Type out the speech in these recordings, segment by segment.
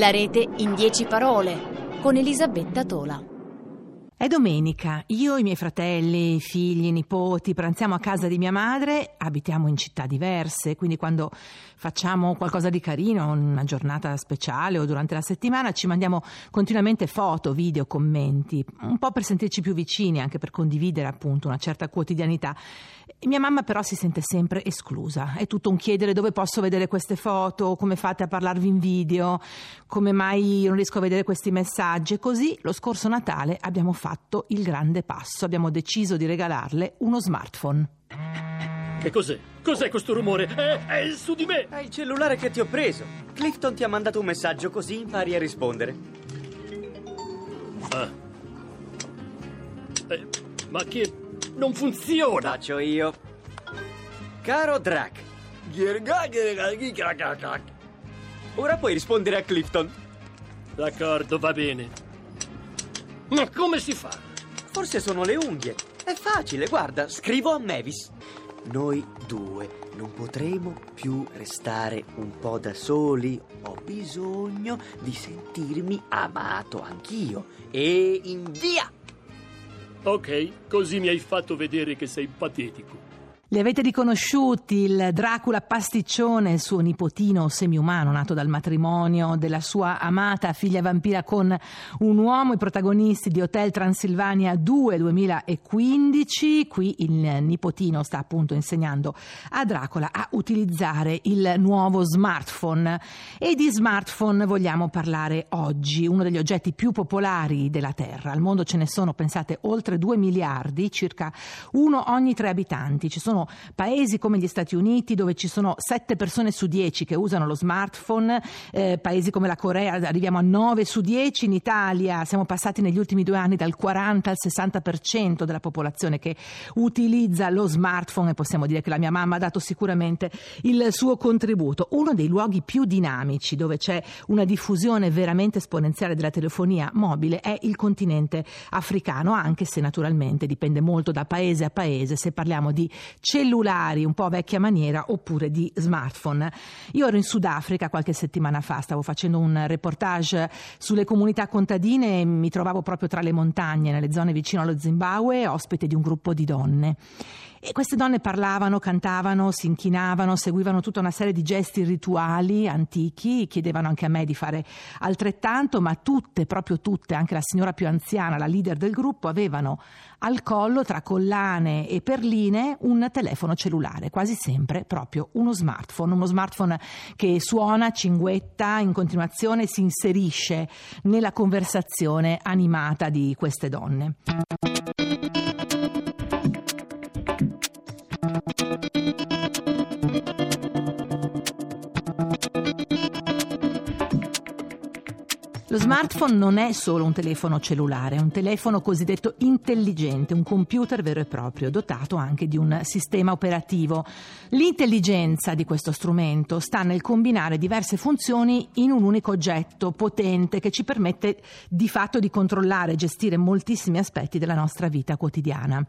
La rete in 10 parole con Elisabetta Tola. È domenica, io, i miei fratelli, figli, nipoti pranziamo a casa di mia madre, abitiamo in città diverse, quindi quando facciamo qualcosa di carino, una giornata speciale o durante la settimana, ci mandiamo continuamente foto, video, commenti, un po' per sentirci più vicini, anche per condividere appunto una certa quotidianità. Mia mamma però si sente sempre esclusa, è tutto un chiedere dove posso vedere queste foto, come fate a parlarvi in video, come mai non riesco a vedere questi messaggi. Così lo scorso Natale abbiamo fatto fatto il grande passo. Abbiamo deciso di regalarle uno smartphone. Che cos'è? Cos'è questo rumore? È, è su di me! È il cellulare che ti ho preso. Clifton ti ha mandato un messaggio così impari a rispondere. Ah. Eh, ma che non funziona! Faccio io. Caro Drac. Ora puoi rispondere a Clifton. D'accordo, va bene. Ma come si fa? Forse sono le unghie. È facile, guarda, scrivo a Mavis. Noi due non potremo più restare un po' da soli. Ho bisogno di sentirmi amato anch'io. E invia! Ok, così mi hai fatto vedere che sei patetico. Li avete riconosciuti il Dracula pasticcione, il suo nipotino semiumano nato dal matrimonio della sua amata figlia vampira con un uomo, i protagonisti di Hotel Transilvania 2 2015. Qui il nipotino sta appunto insegnando a Dracula a utilizzare il nuovo smartphone e di smartphone vogliamo parlare oggi, uno degli oggetti più popolari della Terra. Al mondo ce ne sono, pensate, oltre 2 miliardi, circa uno ogni tre abitanti. Ci sono sono paesi come gli Stati Uniti dove ci sono 7 persone su 10 che usano lo smartphone, eh, paesi come la Corea arriviamo a 9 su 10, in Italia siamo passati negli ultimi due anni dal 40 al 60% della popolazione che utilizza lo smartphone e possiamo dire che la mia mamma ha dato sicuramente il suo contributo. Uno dei luoghi più dinamici dove c'è una diffusione veramente esponenziale della telefonia mobile è il continente africano, anche se naturalmente dipende molto da paese a paese se parliamo di cellulari un po' vecchia maniera oppure di smartphone. Io ero in Sudafrica qualche settimana fa, stavo facendo un reportage sulle comunità contadine e mi trovavo proprio tra le montagne, nelle zone vicino allo Zimbabwe, ospite di un gruppo di donne. E queste donne parlavano, cantavano, si inchinavano, seguivano tutta una serie di gesti rituali antichi, chiedevano anche a me di fare altrettanto, ma tutte, proprio tutte, anche la signora più anziana, la leader del gruppo, avevano al collo, tra collane e perline, un telefono cellulare, quasi sempre proprio uno smartphone, uno smartphone che suona, cinguetta, in continuazione si inserisce nella conversazione animata di queste donne. Lo smartphone non è solo un telefono cellulare, è un telefono cosiddetto intelligente, un computer vero e proprio, dotato anche di un sistema operativo. L'intelligenza di questo strumento sta nel combinare diverse funzioni in un unico oggetto potente che ci permette di fatto di controllare e gestire moltissimi aspetti della nostra vita quotidiana.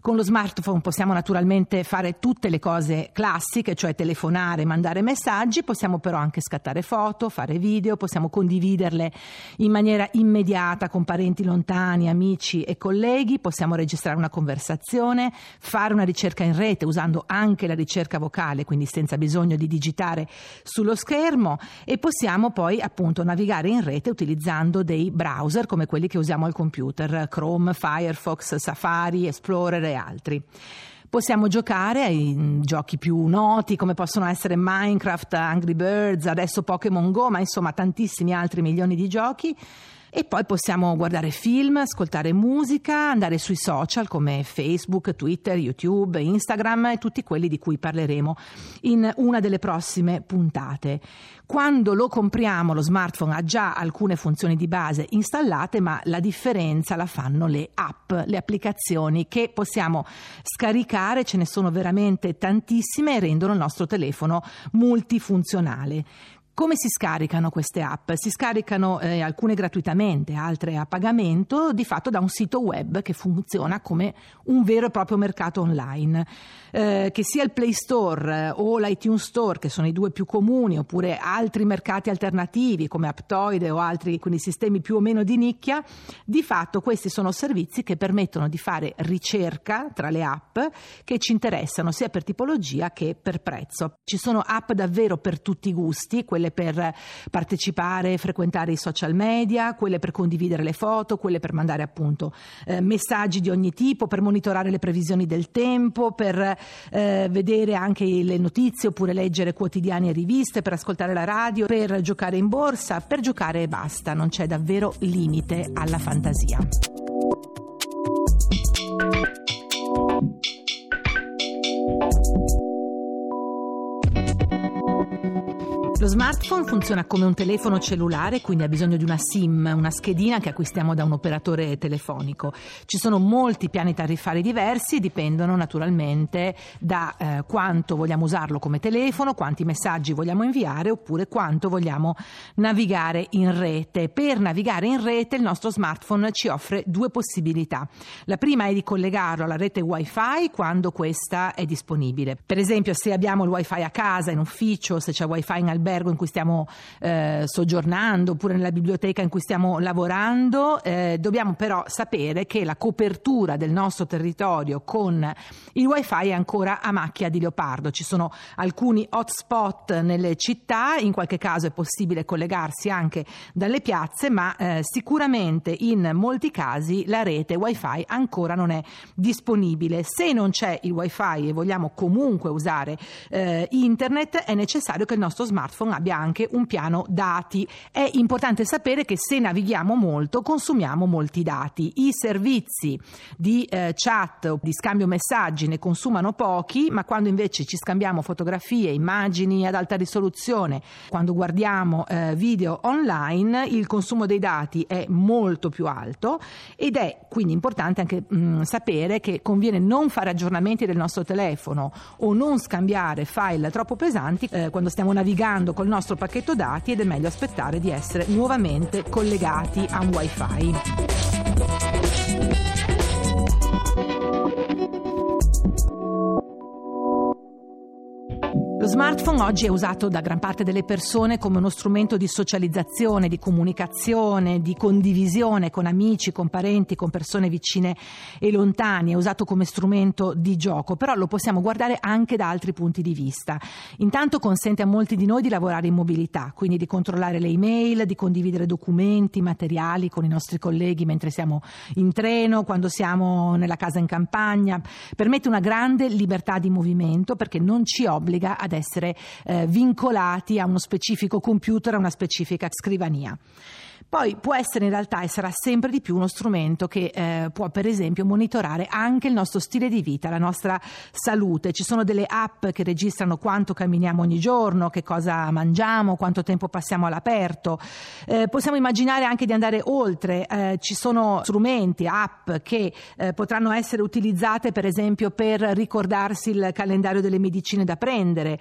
Con lo smartphone possiamo naturalmente fare tutte le cose classiche, cioè telefonare, mandare messaggi, possiamo però anche scattare foto, fare video, possiamo condividerle in maniera immediata con parenti lontani, amici e colleghi, possiamo registrare una conversazione, fare una ricerca in rete usando anche la ricerca vocale, quindi senza bisogno di digitare sullo schermo e possiamo poi appunto navigare in rete utilizzando dei browser come quelli che usiamo al computer, Chrome, Firefox, Safari, Explorer e altri. Possiamo giocare ai giochi più noti come possono essere Minecraft, Angry Birds, adesso Pokémon Go, ma insomma tantissimi altri milioni di giochi. E poi possiamo guardare film, ascoltare musica, andare sui social come Facebook, Twitter, YouTube, Instagram e tutti quelli di cui parleremo in una delle prossime puntate. Quando lo compriamo lo smartphone ha già alcune funzioni di base installate, ma la differenza la fanno le app, le applicazioni che possiamo scaricare, ce ne sono veramente tantissime e rendono il nostro telefono multifunzionale. Come si scaricano queste app? Si scaricano eh, alcune gratuitamente, altre a pagamento, di fatto da un sito web che funziona come un vero e proprio mercato online. Eh, che sia il Play Store eh, o l'iTunes Store, che sono i due più comuni, oppure altri mercati alternativi come Aptoide o altri, quindi sistemi più o meno di nicchia, di fatto questi sono servizi che permettono di fare ricerca tra le app che ci interessano sia per tipologia che per prezzo. Ci sono app davvero per tutti i gusti, quelle per partecipare, e frequentare i social media, quelle per condividere le foto, quelle per mandare appunto eh, messaggi di ogni tipo, per monitorare le previsioni del tempo, per eh, vedere anche le notizie oppure leggere quotidiani e riviste, per ascoltare la radio, per giocare in borsa, per giocare e basta, non c'è davvero limite alla fantasia. Smartphone funziona come un telefono cellulare, quindi ha bisogno di una SIM, una schedina che acquistiamo da un operatore telefonico. Ci sono molti piani tariffari diversi dipendono naturalmente da eh, quanto vogliamo usarlo come telefono, quanti messaggi vogliamo inviare oppure quanto vogliamo navigare in rete. Per navigare in rete il nostro smartphone ci offre due possibilità. La prima è di collegarlo alla rete wifi quando questa è disponibile. Per esempio se abbiamo il wifi a casa, in ufficio, se c'è wifi in albergo, albergo in cui stiamo eh, soggiornando oppure nella biblioteca in cui stiamo lavorando, eh, dobbiamo però sapere che la copertura del nostro territorio con il wifi è ancora a macchia di leopardo. Ci sono alcuni hotspot nelle città, in qualche caso è possibile collegarsi anche dalle piazze, ma eh, sicuramente in molti casi la rete wifi ancora non è disponibile. Se non c'è il wifi e vogliamo comunque usare eh, internet, è necessario che il nostro smartphone smartphone abbia anche un piano dati. È importante sapere che se navighiamo molto consumiamo molti dati. I servizi di eh, chat o di scambio messaggi ne consumano pochi, ma quando invece ci scambiamo fotografie, immagini ad alta risoluzione, quando guardiamo eh, video online, il consumo dei dati è molto più alto ed è quindi importante anche mh, mm, sapere che conviene non fare aggiornamenti del nostro telefono o non scambiare file troppo pesanti eh, quando stiamo navigando col nostro pacchetto dati ed è meglio aspettare di essere nuovamente collegati a un wifi. Smartphone oggi è usato da gran parte delle persone come uno strumento di socializzazione, di comunicazione, di condivisione con amici, con parenti, con persone vicine e lontane, è usato come strumento di gioco, però lo possiamo guardare anche da altri punti di vista. Intanto consente a molti di noi di lavorare in mobilità, quindi di controllare le email, di condividere documenti, materiali con i nostri colleghi mentre siamo in treno, quando siamo nella casa in campagna, permette una grande libertà di movimento perché non ci obbliga ad essere eh, vincolati a uno specifico computer, a una specifica scrivania. Poi può essere in realtà e sarà sempre di più uno strumento che eh, può per esempio monitorare anche il nostro stile di vita, la nostra salute. Ci sono delle app che registrano quanto camminiamo ogni giorno, che cosa mangiamo, quanto tempo passiamo all'aperto. Eh, possiamo immaginare anche di andare oltre. Eh, ci sono strumenti, app che eh, potranno essere utilizzate per esempio per ricordarsi il calendario delle medicine da prendere,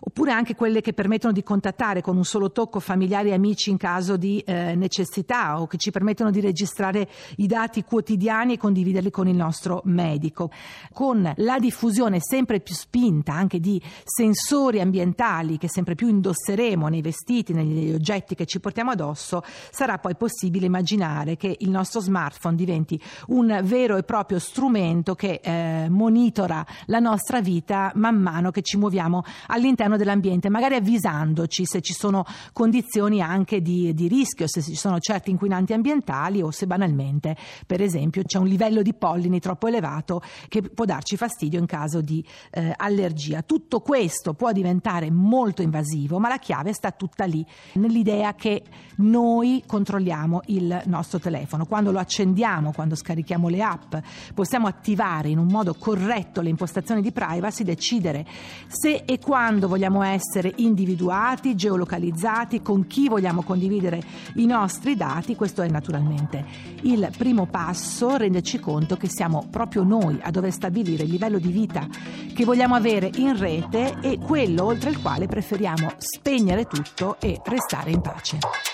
oppure anche quelle che permettono di contattare con un solo tocco familiari e amici in caso di eh, necessità o che ci permettono di registrare i dati quotidiani e condividerli con il nostro medico. Con la diffusione sempre più spinta anche di sensori ambientali che sempre più indosseremo nei vestiti, negli oggetti che ci portiamo addosso, sarà poi possibile immaginare che il nostro smartphone diventi un vero e proprio strumento che eh, monitora la nostra vita man mano che ci muoviamo all'interno dell'ambiente, magari avvisandoci se ci sono condizioni anche di, di rischio, se ci sono certi inquinanti ambientali o se banalmente, per esempio, c'è un livello di pollini troppo elevato che può darci fastidio in caso di eh, allergia. Tutto questo può diventare molto invasivo, ma la chiave sta tutta lì, nell'idea che noi controlliamo il nostro telefono. Quando lo accendiamo, quando scarichiamo le app, possiamo attivare in un modo corretto le impostazioni di privacy, decidere se e quando vogliamo essere individuati, geolocalizzati, con chi vogliamo condividere i nostri dati, questo è naturalmente il primo passo, renderci conto che siamo proprio noi a dover stabilire il livello di vita che vogliamo avere in rete e quello oltre il quale preferiamo spegnere tutto e restare in pace.